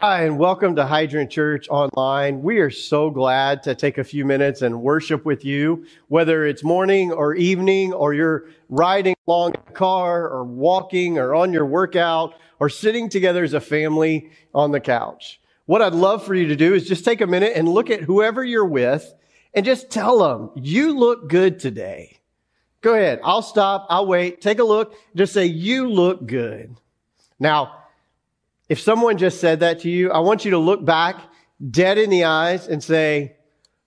Hi, and welcome to Hydrant Church Online. We are so glad to take a few minutes and worship with you, whether it's morning or evening, or you're riding along in a car, or walking, or on your workout, or sitting together as a family on the couch. What I'd love for you to do is just take a minute and look at whoever you're with and just tell them, you look good today. Go ahead. I'll stop. I'll wait. Take a look. Just say, you look good. Now, if someone just said that to you, I want you to look back dead in the eyes and say,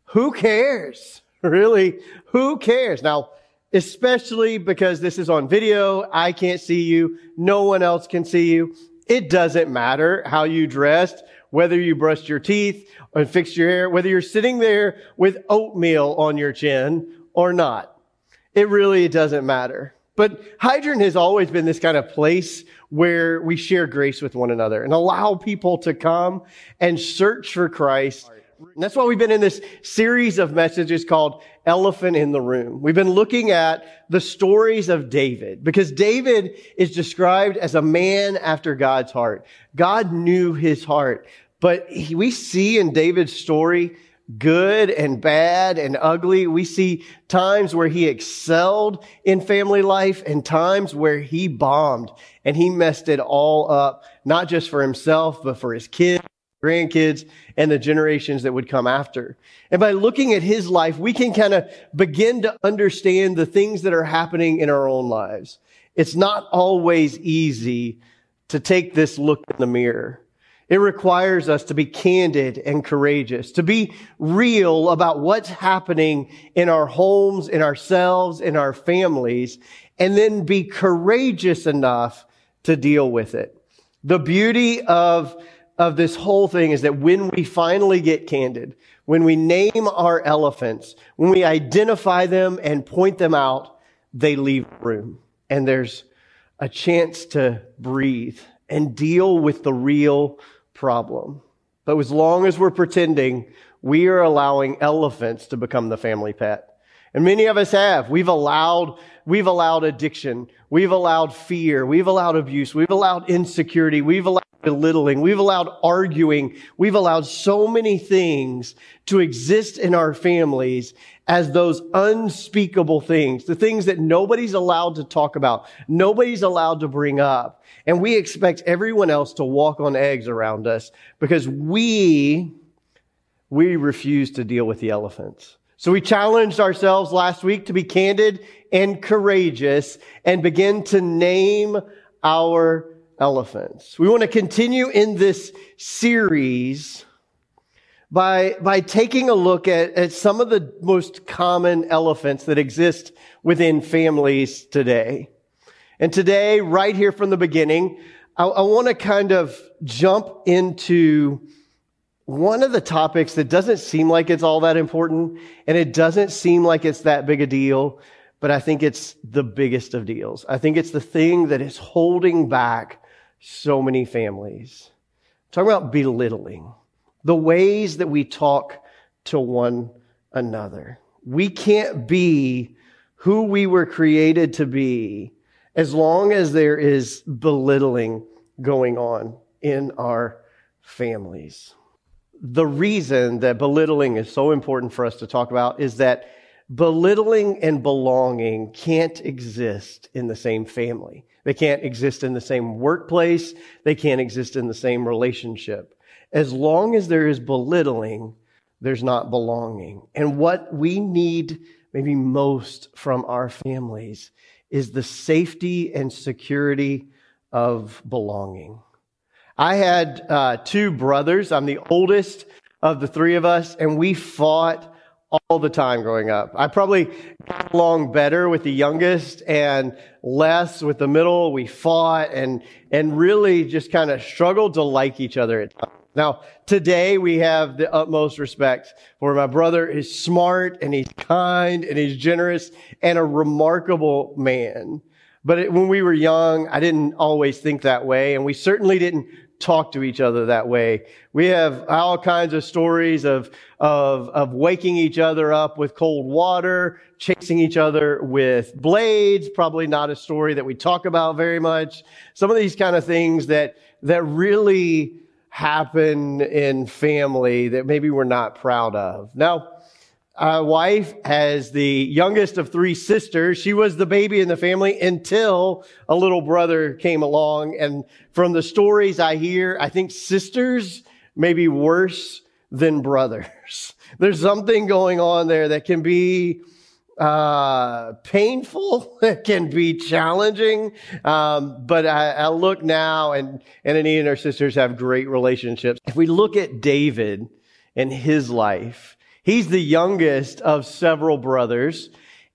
who cares? Really? Who cares? Now, especially because this is on video, I can't see you. No one else can see you. It doesn't matter how you dressed, whether you brushed your teeth or fixed your hair, whether you're sitting there with oatmeal on your chin or not. It really doesn't matter. But Hydrant has always been this kind of place where we share grace with one another and allow people to come and search for Christ. And that's why we've been in this series of messages called Elephant in the Room. We've been looking at the stories of David because David is described as a man after God's heart. God knew his heart, but we see in David's story good and bad and ugly. We see times where he excelled in family life and times where he bombed and he messed it all up, not just for himself, but for his kids, grandkids, and the generations that would come after. And by looking at his life, we can kind of begin to understand the things that are happening in our own lives. It's not always easy to take this look in the mirror. It requires us to be candid and courageous, to be real about what's happening in our homes, in ourselves, in our families, and then be courageous enough to deal with it. The beauty of, of this whole thing is that when we finally get candid, when we name our elephants, when we identify them and point them out, they leave room and there's a chance to breathe and deal with the real problem. But as long as we're pretending, we are allowing elephants to become the family pet. And many of us have. We've allowed, we've allowed addiction. We've allowed fear. We've allowed abuse. We've allowed insecurity. We've allowed belittling. We've allowed arguing. We've allowed so many things to exist in our families as those unspeakable things, the things that nobody's allowed to talk about, nobody's allowed to bring up. And we expect everyone else to walk on eggs around us because we, we refuse to deal with the elephants. So we challenged ourselves last week to be candid and courageous and begin to name our elephants. We want to continue in this series by, by taking a look at, at some of the most common elephants that exist within families today. And today, right here from the beginning, I, I want to kind of jump into one of the topics that doesn't seem like it's all that important and it doesn't seem like it's that big a deal, but I think it's the biggest of deals. I think it's the thing that is holding back so many families. I'm talking about belittling, the ways that we talk to one another. We can't be who we were created to be as long as there is belittling going on in our families. The reason that belittling is so important for us to talk about is that belittling and belonging can't exist in the same family. They can't exist in the same workplace. They can't exist in the same relationship. As long as there is belittling, there's not belonging. And what we need maybe most from our families is the safety and security of belonging. I had uh, two brothers. I'm the oldest of the three of us, and we fought all the time growing up. I probably got along better with the youngest and less with the middle. We fought and, and really just kind of struggled to like each other at times. Now, today we have the utmost respect for my brother is smart and he's kind and he's generous and a remarkable man. But it, when we were young, I didn't always think that way. And we certainly didn't talk to each other that way. We have all kinds of stories of, of, of waking each other up with cold water, chasing each other with blades. Probably not a story that we talk about very much. Some of these kind of things that, that really happen in family that maybe we're not proud of. Now, a wife has the youngest of three sisters. She was the baby in the family until a little brother came along. And from the stories I hear, I think sisters may be worse than brothers. There's something going on there that can be uh, painful. It can be challenging. Um, but I, I, look now and, Anita and her sisters have great relationships. If we look at David and his life, he's the youngest of several brothers.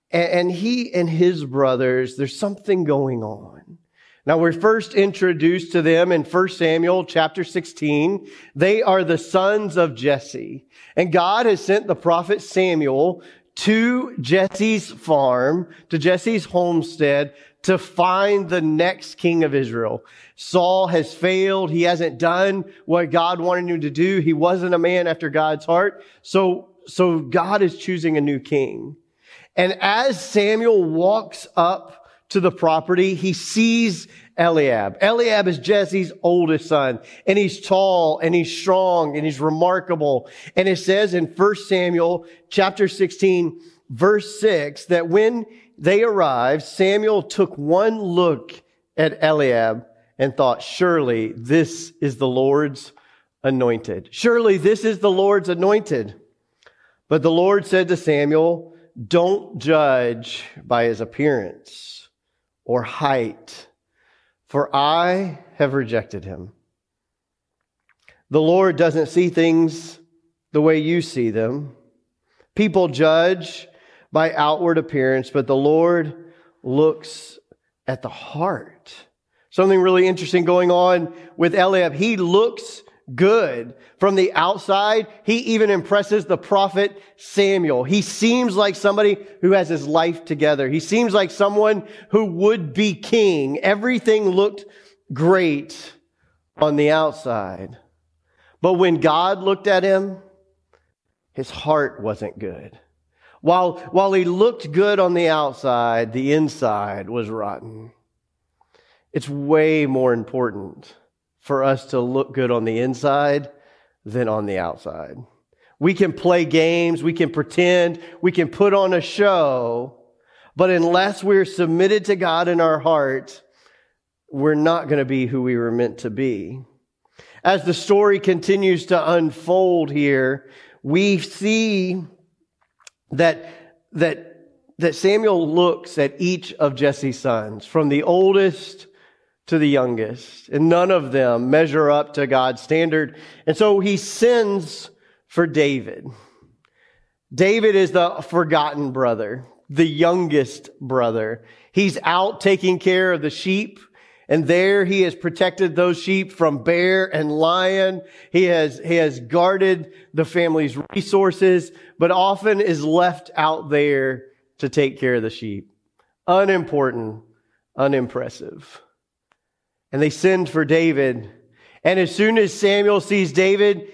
And, he and his brothers, there's something going on. Now we're first introduced to them in 1 Samuel chapter 16. They are the sons of Jesse. And God has sent the prophet Samuel to Jesse's farm, to Jesse's homestead to find the next king of Israel. Saul has failed. He hasn't done what God wanted him to do. He wasn't a man after God's heart. So, so God is choosing a new king. And as Samuel walks up to the property, he sees Eliab. Eliab is Jesse's oldest son, and he's tall and he's strong and he's remarkable. And it says in 1 Samuel chapter 16, verse 6, that when they arrived, Samuel took one look at Eliab and thought, surely this is the Lord's anointed. Surely this is the Lord's anointed. But the Lord said to Samuel, don't judge by his appearance or height for I have rejected him. The Lord doesn't see things the way you see them. People judge by outward appearance, but the Lord looks at the heart. Something really interesting going on with Eliab. He looks good. From the outside, he even impresses the prophet Samuel. He seems like somebody who has his life together. He seems like someone who would be king. Everything looked great on the outside. But when God looked at him, his heart wasn't good. While, while he looked good on the outside, the inside was rotten. It's way more important for us to look good on the inside than on the outside. We can play games, we can pretend, we can put on a show, but unless we're submitted to God in our heart, we're not going to be who we were meant to be. As the story continues to unfold here, we see that, that, that Samuel looks at each of Jesse's sons, from the oldest to the youngest, and none of them measure up to God's standard. And so he sends for David. David is the forgotten brother, the youngest brother. He's out taking care of the sheep. And there he has protected those sheep from bear and lion. He has, he has guarded the family's resources, but often is left out there to take care of the sheep. Unimportant, unimpressive and they send for David. And as soon as Samuel sees David,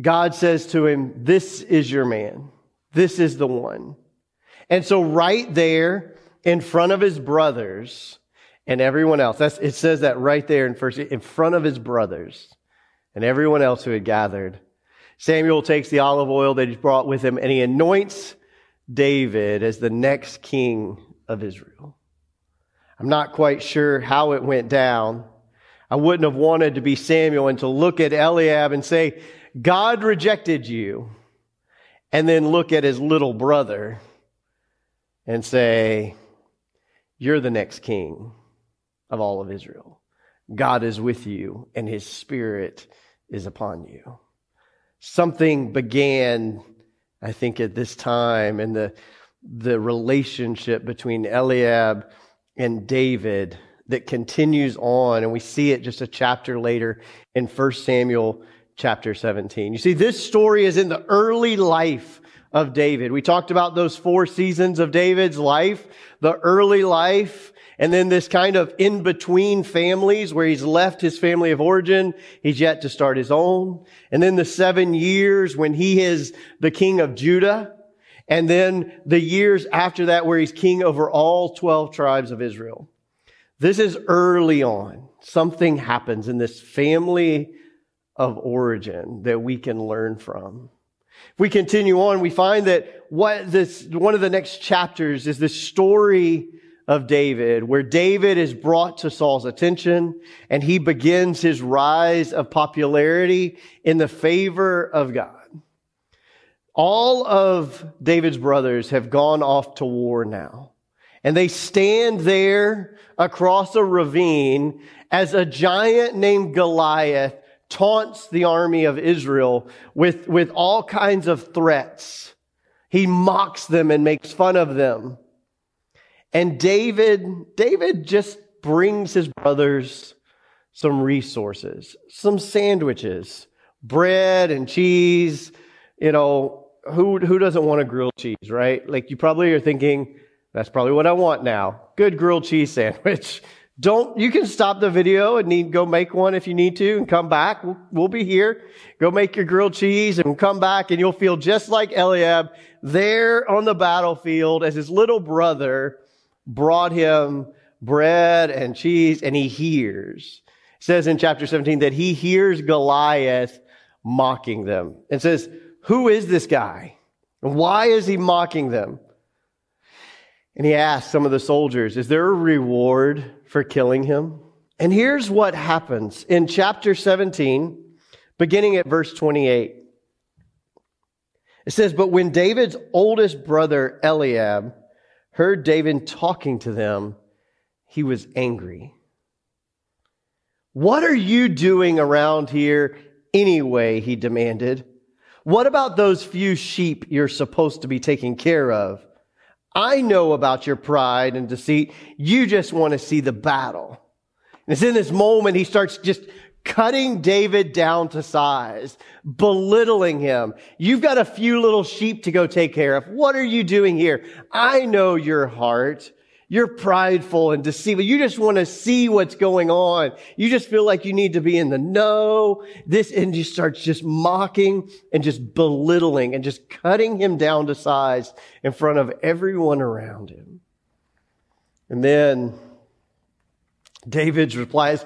God says to him, This is your man. This is the one. And so, right there in front of his brothers and everyone else, that's, it says that right there in first, in front of his brothers and everyone else who had gathered, Samuel takes the olive oil that he brought with him and he anoints David as the next king of Israel. I'm not quite sure how it went down. I wouldn't have wanted to be Samuel and to look at Eliab and say, God rejected you. And then look at his little brother and say, You're the next king of all of Israel. God is with you and his spirit is upon you. Something began, I think, at this time in the, the relationship between Eliab and David that continues on, and we see it just a chapter later in 1 Samuel chapter 17. You see, this story is in the early life of David. We talked about those four seasons of David's life, the early life, and then this kind of in between families where he's left his family of origin. He's yet to start his own. And then the seven years when he is the king of Judah. And then the years after that where he's king over all 12 tribes of Israel. This is early on. something happens in this family of origin that we can learn from. If we continue on, we find that what this, one of the next chapters is the story of David, where David is brought to Saul's attention and he begins his rise of popularity in the favor of God. All of David's brothers have gone off to war now. And they stand there across a ravine as a giant named Goliath taunts the army of Israel with, with all kinds of threats. He mocks them and makes fun of them. And David, David just brings his brothers some resources, some sandwiches, bread and cheese. You know, who, who doesn't want a grilled cheese, right? Like you probably are thinking, that's probably what I want now. Good grilled cheese sandwich. Don't, you can stop the video and need, go make one if you need to and come back. We'll, we'll be here. Go make your grilled cheese and come back and you'll feel just like Eliab there on the battlefield as his little brother brought him bread and cheese and he hears. It says in chapter 17 that he hears Goliath mocking them and says, who is this guy? And why is he mocking them? And he asked some of the soldiers, Is there a reward for killing him? And here's what happens in chapter 17, beginning at verse 28. It says, But when David's oldest brother Eliab heard David talking to them, he was angry. What are you doing around here anyway? He demanded. What about those few sheep you're supposed to be taking care of? I know about your pride and deceit. You just want to see the battle. And it's in this moment he starts just cutting David down to size, belittling him. You've got a few little sheep to go take care of. What are you doing here? I know your heart. You're prideful and deceitful. You just want to see what's going on. You just feel like you need to be in the know. This, and you starts just mocking and just belittling and just cutting him down to size in front of everyone around him. And then David replies,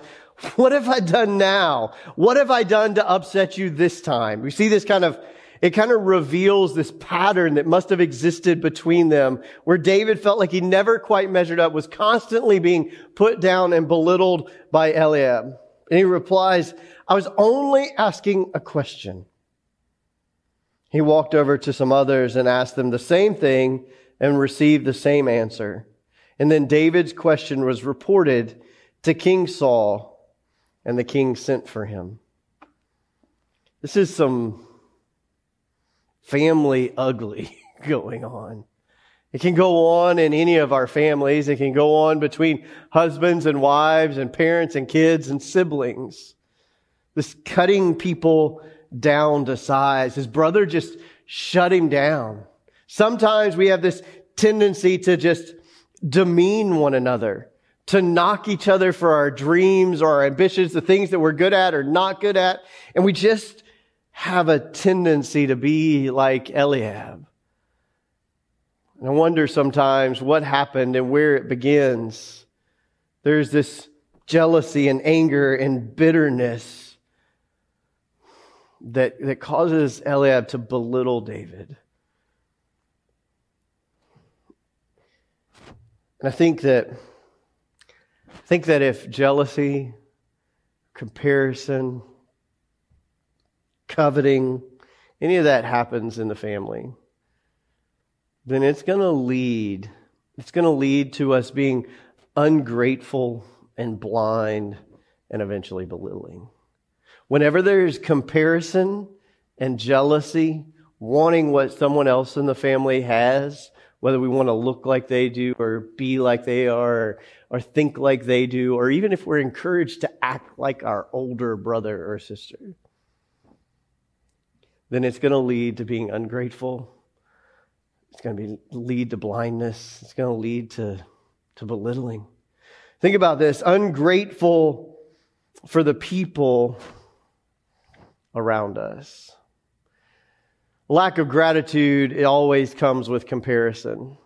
what have I done now? What have I done to upset you this time? We see this kind of it kind of reveals this pattern that must have existed between them where David felt like he never quite measured up, was constantly being put down and belittled by Eliab. And he replies, I was only asking a question. He walked over to some others and asked them the same thing and received the same answer. And then David's question was reported to King Saul, and the king sent for him. This is some family ugly going on. It can go on in any of our families. It can go on between husbands and wives and parents and kids and siblings. This cutting people down to size. His brother just shut him down. Sometimes we have this tendency to just demean one another, to knock each other for our dreams or our ambitions, the things that we're good at or not good at. And we just have a tendency to be like Eliab. And I wonder sometimes what happened and where it begins. There's this jealousy and anger and bitterness that, that causes Eliab to belittle David. And I think that I think that if jealousy, comparison, coveting, any of that happens in the family, then it's going to lead, it's going to lead to us being ungrateful and blind and eventually belittling. Whenever there's comparison and jealousy, wanting what someone else in the family has, whether we want to look like they do or be like they are or, or think like they do, or even if we're encouraged to act like our older brother or sister then it's going to lead to being ungrateful. It's going to be, lead to blindness. It's going to lead to, to belittling. Think about this ungrateful for the people around us. Lack of gratitude, it always comes with comparison.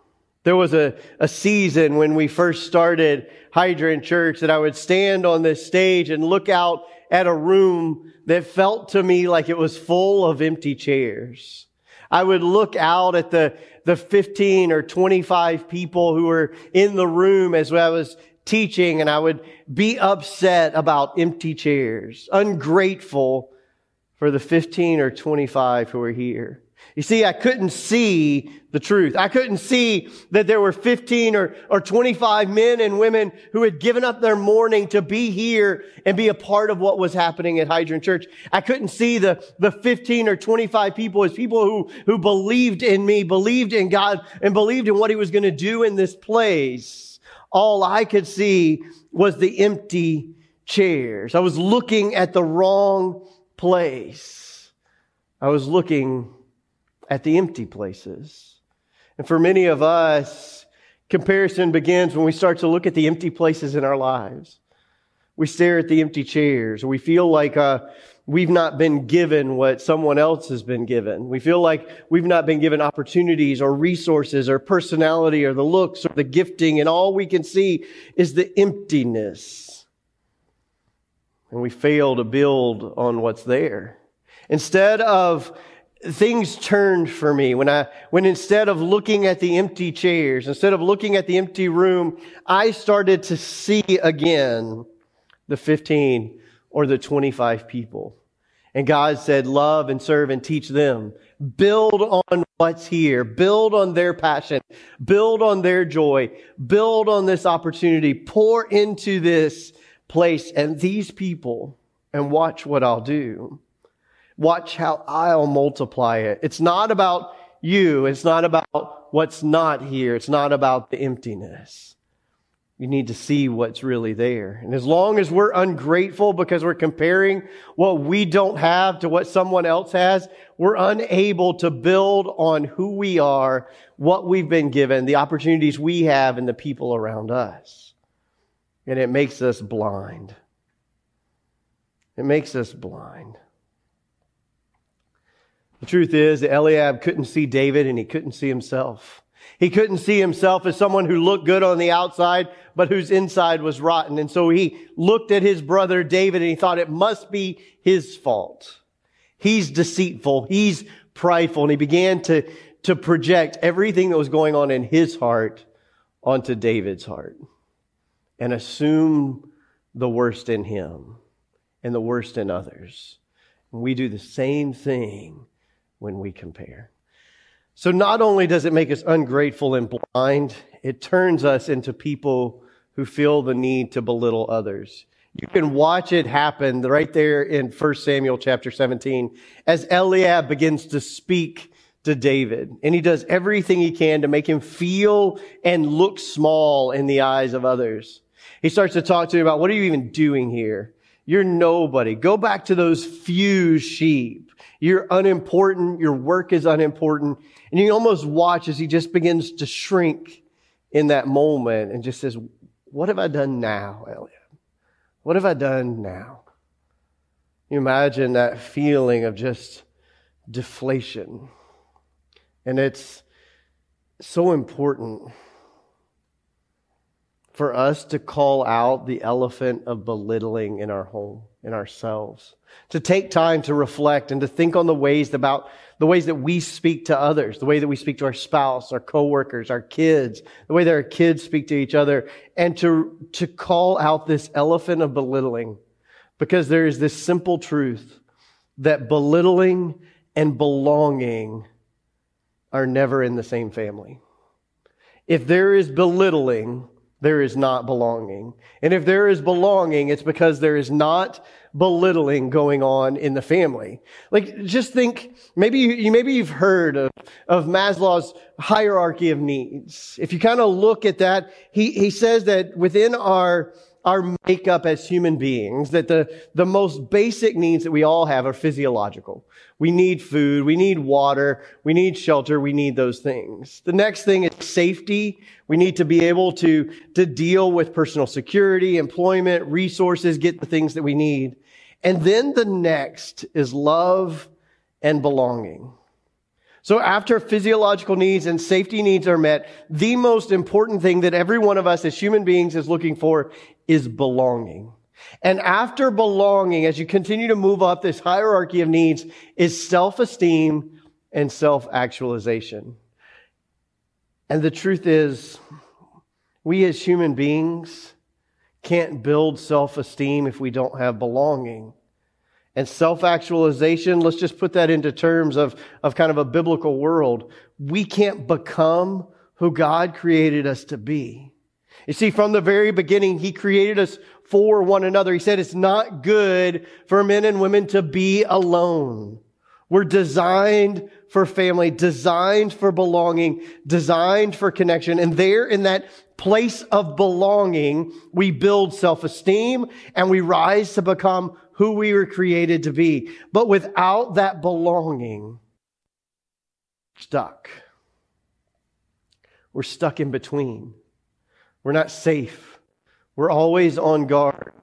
There was a, a season when we first started Hydrant Church that I would stand on this stage and look out at a room that felt to me like it was full of empty chairs. I would look out at the, the 15 or 25 people who were in the room as I was teaching and I would be upset about empty chairs, ungrateful for the 15 or 25 who were here. You see, I couldn't see the truth. I couldn't see that there were 15 or, or 25 men and women who had given up their morning to be here and be a part of what was happening at Hydrant Church. I couldn't see the, the 15 or 25 people as people who, who believed in me, believed in God, and believed in what he was going to do in this place. All I could see was the empty chairs. I was looking at the wrong place. I was looking at the empty places. And for many of us, comparison begins when we start to look at the empty places in our lives. We stare at the empty chairs. We feel like uh, we've not been given what someone else has been given. We feel like we've not been given opportunities or resources or personality or the looks or the gifting, and all we can see is the emptiness. And we fail to build on what's there. Instead of things turned for me when I, when instead of looking at the empty chairs, instead of looking at the empty room, I started to see again the 15 or the 25 people. And God said, love and serve and teach them. Build on what's here. Build on their passion. Build on their joy. Build on this opportunity. Pour into this place and these people and watch what I'll do. Watch how I'll multiply it. It's not about you. It's not about what's not here. It's not about the emptiness. You need to see what's really there. And as long as we're ungrateful because we're comparing what we don't have to what someone else has, we're unable to build on who we are, what we've been given, the opportunities we have, and the people around us. And it makes us blind. It makes us blind. The truth is that Eliab couldn't see David and he couldn't see himself. He couldn't see himself as someone who looked good on the outside, but whose inside was rotten. And so he looked at his brother David and he thought it must be his fault. He's deceitful. He's prideful. And he began to, to project everything that was going on in his heart onto David's heart and assume the worst in him and the worst in others. And we do the same thing when we compare. So not only does it make us ungrateful and blind, it turns us into people who feel the need to belittle others. You can watch it happen right there in 1 Samuel chapter 17 as Eliab begins to speak to David. And he does everything he can to make him feel and look small in the eyes of others. He starts to talk to him about what are you even doing here? You're nobody. Go back to those few sheep. You're unimportant. Your work is unimportant. And you almost watch as he just begins to shrink in that moment and just says, what have I done now, Eliab? What have I done now? You imagine that feeling of just deflation. And it's so important for us to call out the elephant of belittling in our home, in ourselves. To take time to reflect and to think on the ways about the ways that we speak to others, the way that we speak to our spouse, our coworkers, our kids, the way that our kids speak to each other, and to, to call out this elephant of belittling. Because there is this simple truth that belittling and belonging are never in the same family. If there is belittling, there is not belonging. And if there is belonging, it's because there is not belittling going on in the family. Like, just think, maybe you, maybe you've heard of, of Maslow's hierarchy of needs. If you kind of look at that, he, he says that within our, our makeup as human beings, that the, the most basic needs that we all have are physiological. We need food, we need water, we need shelter, we need those things. The next thing is safety. We need to be able to, to deal with personal security, employment, resources, get the things that we need. And then the next is love and belonging. So after physiological needs and safety needs are met, the most important thing that every one of us as human beings is looking for is belonging. And after belonging, as you continue to move up this hierarchy of needs, is self-esteem and self-actualization. And the truth is, we as human beings can't build self-esteem if we don't have belonging and self actualization, let's just put that into terms of, of kind of a biblical world. We can't become who God created us to be. You see, from the very beginning, He created us for one another. He said it's not good for men and women to be alone. We're designed for family, designed for belonging, designed for connection. And there in that place of belonging, we build self-esteem and we rise to become who we were created to be. But without that belonging, stuck. We're stuck in between. We're not safe. We're always on guard.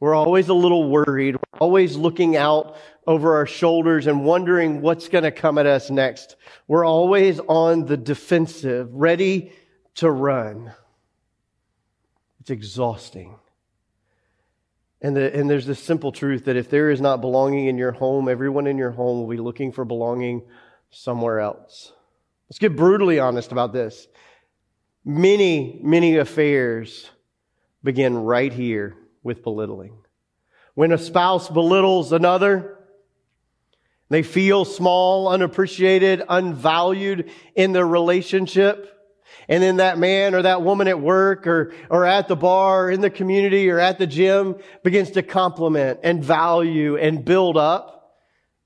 We're always a little worried. We're always looking out over our shoulders and wondering what's going to come at us next. We're always on the defensive, ready to run. It's exhausting. And, the, and there's this simple truth that if there is not belonging in your home, everyone in your home will be looking for belonging somewhere else. Let's get brutally honest about this. Many, many affairs begin right here with belittling. When a spouse belittles another, they feel small, unappreciated, unvalued in their relationship. And then that man or that woman at work or, or at the bar or in the community or at the gym begins to compliment and value and build up.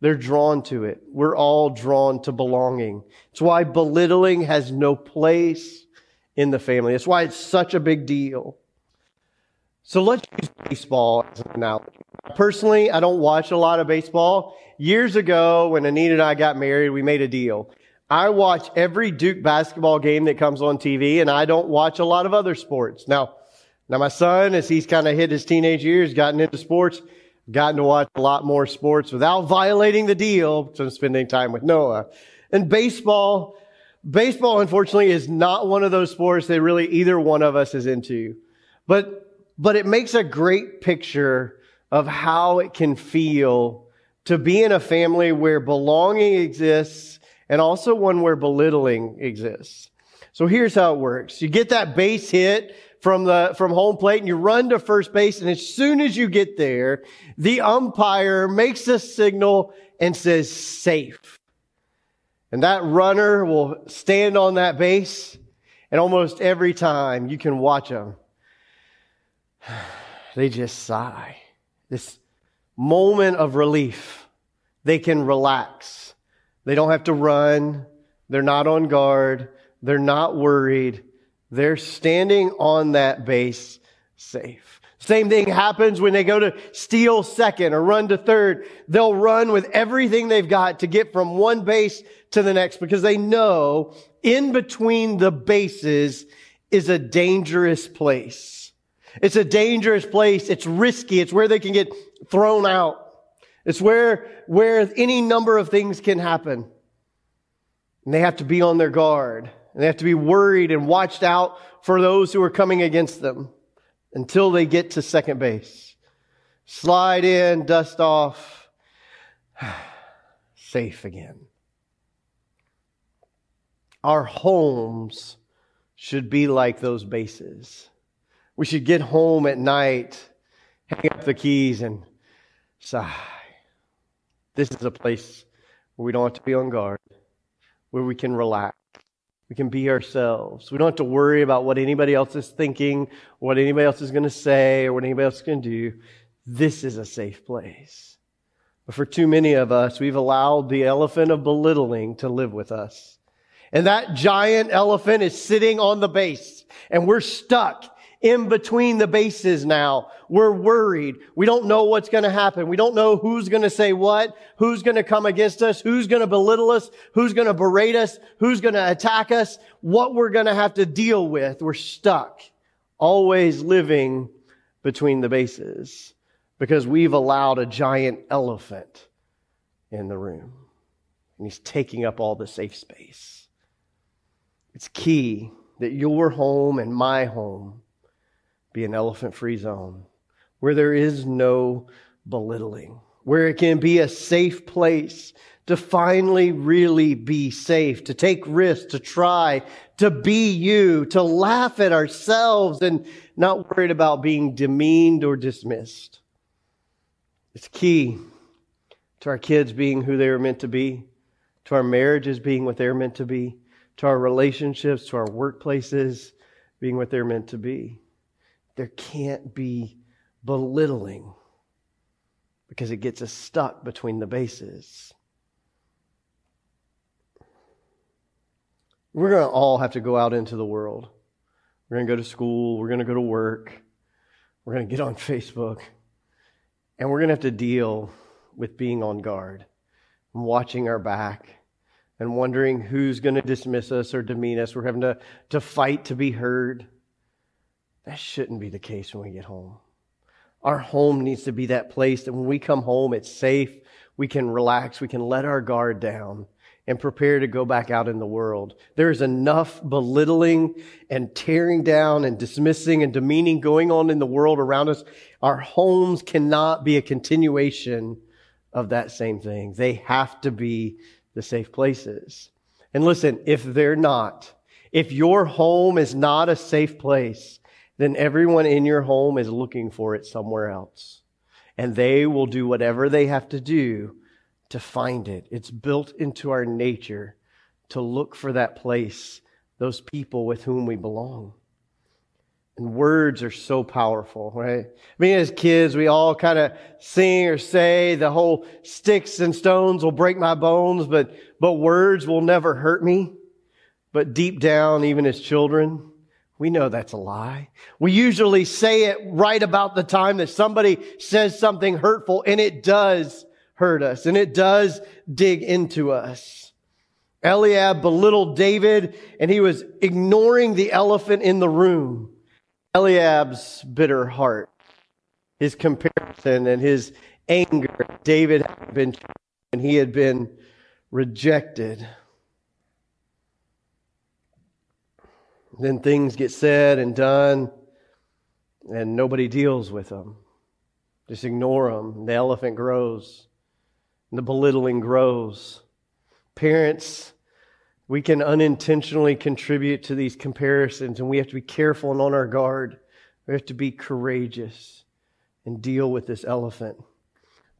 They're drawn to it. We're all drawn to belonging. It's why belittling has no place in the family. It's why it's such a big deal. So let's use baseball as an analogy. Personally, I don't watch a lot of baseball. Years ago, when Anita and I got married, we made a deal. I watch every Duke basketball game that comes on TV and I don't watch a lot of other sports. Now, now my son, as he's kind of hit his teenage years, gotten into sports, gotten to watch a lot more sports without violating the deal. So I'm spending time with Noah. And baseball, baseball unfortunately is not one of those sports that really either one of us is into. But, but it makes a great picture of how it can feel to be in a family where belonging exists and also one where belittling exists. So here's how it works. You get that base hit from the, from home plate and you run to first base. And as soon as you get there, the umpire makes a signal and says safe. And that runner will stand on that base. And almost every time you can watch them, they just sigh. This moment of relief. They can relax they don't have to run. They're not on guard. They're not worried. They're standing on that base safe. Same thing happens when they go to steal second or run to third. They'll run with everything they've got to get from one base to the next because they know in between the bases is a dangerous place. It's a dangerous place. It's risky. It's where they can get thrown out. It's where, where any number of things can happen. And they have to be on their guard. And they have to be worried and watched out for those who are coming against them until they get to second base. Slide in, dust off, safe again. Our homes should be like those bases. We should get home at night, hang up the keys, and sigh. This is a place where we don't have to be on guard, where we can relax. We can be ourselves. We don't have to worry about what anybody else is thinking, what anybody else is going to say, or what anybody else is going to do. This is a safe place. But for too many of us, we've allowed the elephant of belittling to live with us. And that giant elephant is sitting on the base and we're stuck in between the bases now. We're worried. We don't know what's going to happen. We don't know who's going to say what, who's going to come against us, who's going to belittle us, who's going to berate us, who's going to attack us, what we're going to have to deal with. We're stuck, always living between the bases because we've allowed a giant elephant in the room. and he's taking up all the safe space. It's key that your home and my home be an elephant free zone where there is no belittling, where it can be a safe place to finally really be safe, to take risks, to try, to be you, to laugh at ourselves and not worried about being demeaned or dismissed. It's key to our kids being who they were meant to be, to our marriages being what they're meant to be, to our relationships, to our workplaces being what they're meant to be. There can't be belittling because it gets us stuck between the bases. We're going to all have to go out into the world. We're going to go to school. We're going to go to work. We're going to get on Facebook. And we're going to have to deal with being on guard and watching our back and wondering who's going to dismiss us or demean us. We're having to, to fight to be heard. That shouldn't be the case when we get home. Our home needs to be that place that when we come home, it's safe. We can relax. We can let our guard down and prepare to go back out in the world. There is enough belittling and tearing down and dismissing and demeaning going on in the world around us. Our homes cannot be a continuation of that same thing. They have to be the safe places. And listen, if they're not, if your home is not a safe place, then everyone in your home is looking for it somewhere else. And they will do whatever they have to do to find it. It's built into our nature to look for that place, those people with whom we belong. And words are so powerful, right? I mean, as kids, we all kind of sing or say the whole sticks and stones will break my bones, but, but words will never hurt me. But deep down, even as children, we know that's a lie. We usually say it right about the time that somebody says something hurtful, and it does hurt us, and it does dig into us. Eliab belittled David, and he was ignoring the elephant in the room. Eliab's bitter heart, his comparison and his anger. David had been and he had been rejected. Then things get said and done, and nobody deals with them. Just ignore them. The elephant grows, and the belittling grows. Parents, we can unintentionally contribute to these comparisons, and we have to be careful and on our guard. We have to be courageous and deal with this elephant.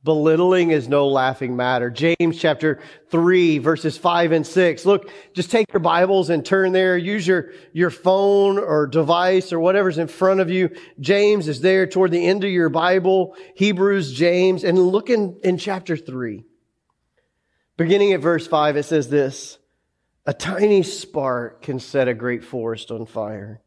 Belittling is no laughing matter. James chapter 3 verses 5 and 6. Look, just take your Bibles and turn there. Use your, your phone or device or whatever's in front of you. James is there toward the end of your Bible. Hebrews, James, and look in, in chapter 3. Beginning at verse 5, it says this. A tiny spark can set a great forest on fire.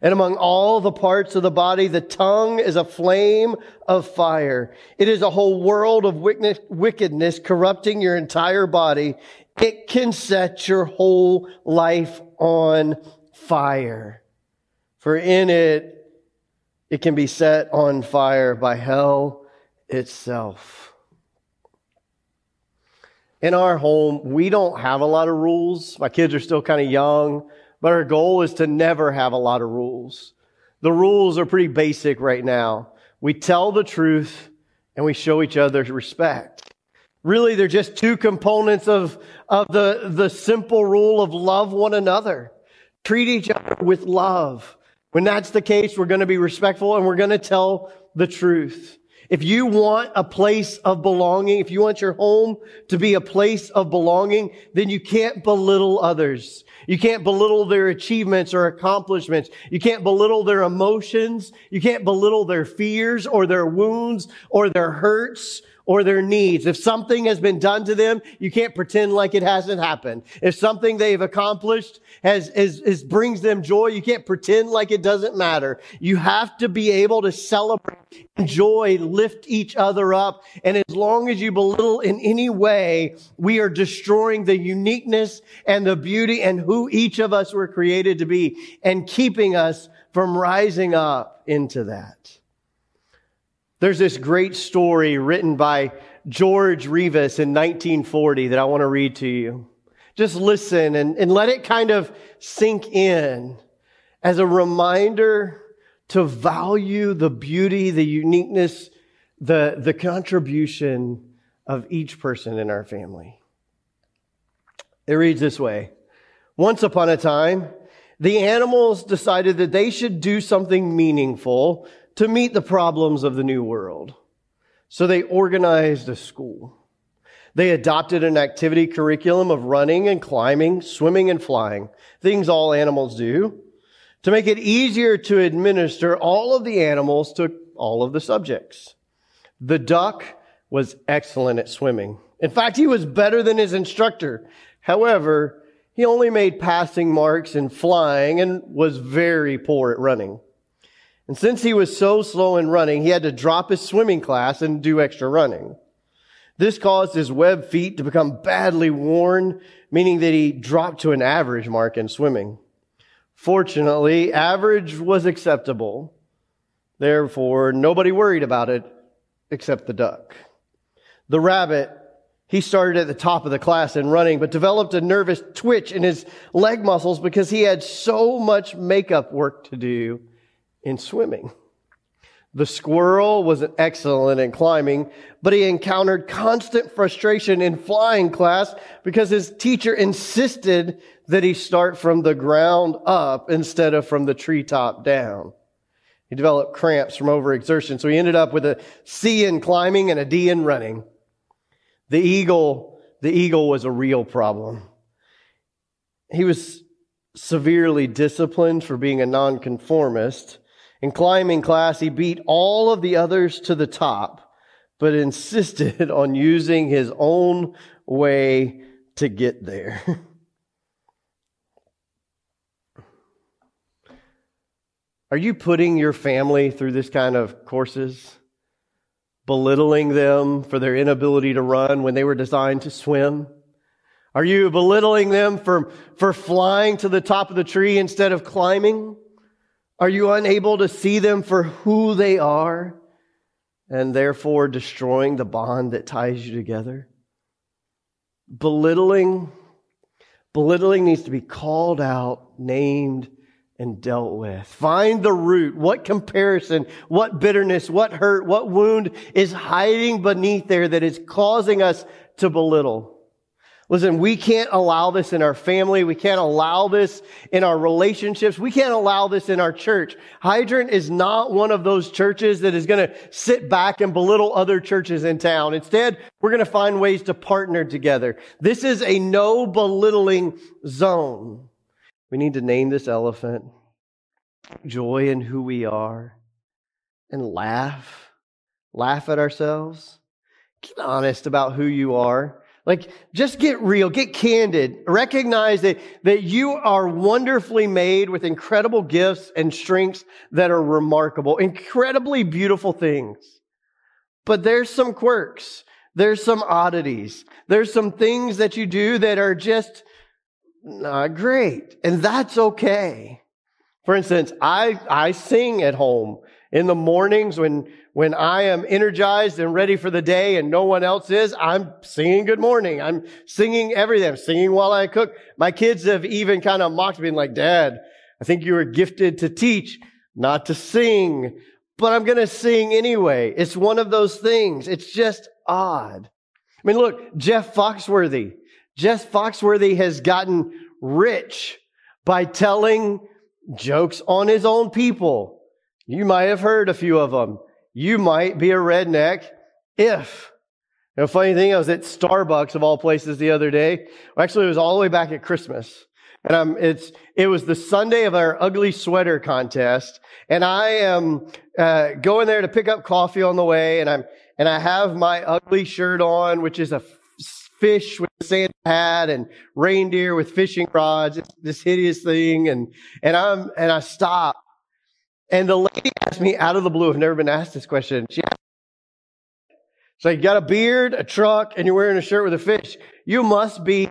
And among all the parts of the body, the tongue is a flame of fire. It is a whole world of wickedness corrupting your entire body. It can set your whole life on fire. For in it, it can be set on fire by hell itself in our home, we don't have a lot of rules. My kids are still kind of young, but our goal is to never have a lot of rules. The rules are pretty basic right now. We tell the truth and we show each other respect. Really, they're just two components of, of the, the simple rule of love one another. Treat each other with love. When that's the case, we're going to be respectful and we're going to tell the truth. If you want a place of belonging, if you want your home to be a place of belonging, then you can't belittle others. You can't belittle their achievements or accomplishments. You can't belittle their emotions. You can't belittle their fears or their wounds or their hurts or their needs. If something has been done to them, you can't pretend like it hasn't happened. If something they've accomplished has, is, is brings them joy, you can't pretend like it doesn't matter. You have to be able to celebrate, enjoy, lift each other up. And as long as you belittle in any way, we are destroying the uniqueness and the beauty and who each of us were created to be and keeping us from rising up into that. There's this great story written by George Reavis in 1940 that I want to read to you. Just listen and, and let it kind of sink in as a reminder to value the beauty, the uniqueness, the, the contribution of each person in our family. It reads this way. Once upon a time, the animals decided that they should do something meaningful to meet the problems of the new world. So they organized a school. They adopted an activity curriculum of running and climbing, swimming and flying, things all animals do. To make it easier to administer, all of the animals took all of the subjects. The duck was excellent at swimming. In fact, he was better than his instructor. However, he only made passing marks in flying and was very poor at running. And since he was so slow in running, he had to drop his swimming class and do extra running. This caused his web feet to become badly worn, meaning that he dropped to an average mark in swimming. Fortunately, average was acceptable. Therefore, nobody worried about it except the duck. The rabbit he started at the top of the class in running, but developed a nervous twitch in his leg muscles because he had so much makeup work to do in swimming. The squirrel was excellent in climbing, but he encountered constant frustration in flying class because his teacher insisted that he start from the ground up instead of from the treetop down. He developed cramps from overexertion, so he ended up with a C in climbing and a D in running. The eagle, the eagle was a real problem. He was severely disciplined for being a nonconformist. In climbing class, he beat all of the others to the top, but insisted on using his own way to get there. Are you putting your family through this kind of courses? belittling them for their inability to run when they were designed to swim? Are you belittling them for, for flying to the top of the tree instead of climbing? Are you unable to see them for who they are and therefore destroying the bond that ties you together? Belittling, belittling needs to be called out, named, and dealt with. Find the root. What comparison, what bitterness, what hurt, what wound is hiding beneath there that is causing us to belittle. Listen, we can't allow this in our family. We can't allow this in our relationships. We can't allow this in our church. Hydrant is not one of those churches that is going to sit back and belittle other churches in town. Instead, we're going to find ways to partner together. This is a no belittling zone. We need to name this elephant, joy in who we are, and laugh. Laugh at ourselves. Get honest about who you are. Like, just get real, get candid. Recognize that, that you are wonderfully made with incredible gifts and strengths that are remarkable, incredibly beautiful things. But there's some quirks. There's some oddities. There's some things that you do that are just not great. And that's okay. For instance, I, I sing at home in the mornings when, when I am energized and ready for the day and no one else is. I'm singing good morning. I'm singing everything. I'm singing while I cook. My kids have even kind of mocked me and like, dad, I think you were gifted to teach, not to sing, but I'm going to sing anyway. It's one of those things. It's just odd. I mean, look, Jeff Foxworthy, Jeff Foxworthy has gotten rich by telling jokes on his own people. You might have heard a few of them. You might be a redneck if. The funny thing, I was at Starbucks of all places the other day. Actually, it was all the way back at Christmas. And I'm, it's, it was the Sunday of our ugly sweater contest. And I am, uh, going there to pick up coffee on the way. And I'm, and I have my ugly shirt on, which is a fish Santa hat and reindeer with fishing rods. This hideous thing. And, and I'm, and I stop. And the lady asked me out of the blue, I've never been asked this question. She asked, so you got a beard, a truck, and you're wearing a shirt with a fish. You must be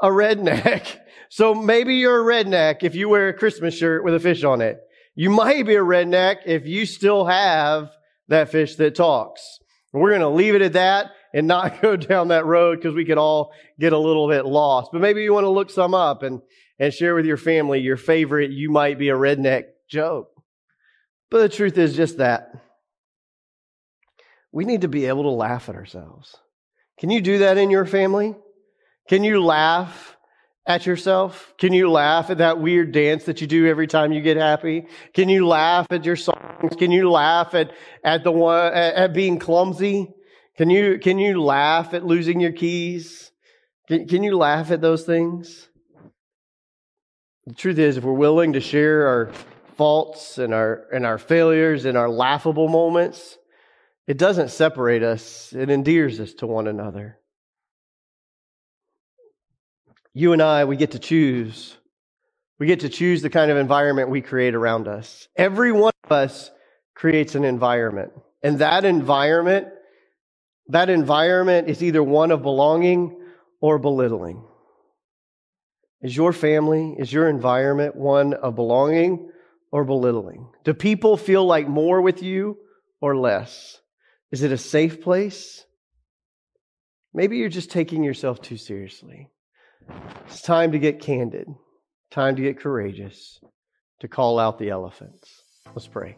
a redneck. So maybe you're a redneck if you wear a Christmas shirt with a fish on it. You might be a redneck if you still have that fish that talks. We're going to leave it at that and not go down that road because we could all get a little bit lost. But maybe you want to look some up and, and share with your family your favorite, you might be a redneck joke. But the truth is just that. We need to be able to laugh at ourselves. Can you do that in your family? Can you laugh at yourself? Can you laugh at that weird dance that you do every time you get happy? Can you laugh at your songs? Can you laugh at, at the one, at, at being clumsy? Can you, can you laugh at losing your keys? Can, can you laugh at those things? The truth is, if we're willing to share our faults and our, and our failures and our laughable moments, it doesn't separate us. It endears us to one another. You and I, we get to choose. We get to choose the kind of environment we create around us. Every one of us creates an environment. And that environment, that environment is either one of belonging or belittling. Is your family, is your environment one of belonging or belittling? Do people feel like more with you or less? Is it a safe place? Maybe you're just taking yourself too seriously. It's time to get candid, time to get courageous, to call out the elephants. Let's pray.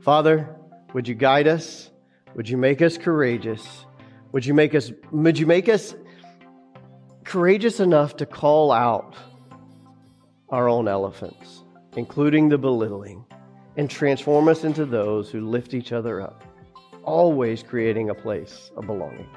Father, would you guide us? Would you make us courageous? Would you make us would you make us courageous enough to call out our own elephants, including the belittling, and transform us into those who lift each other up, always creating a place of belonging.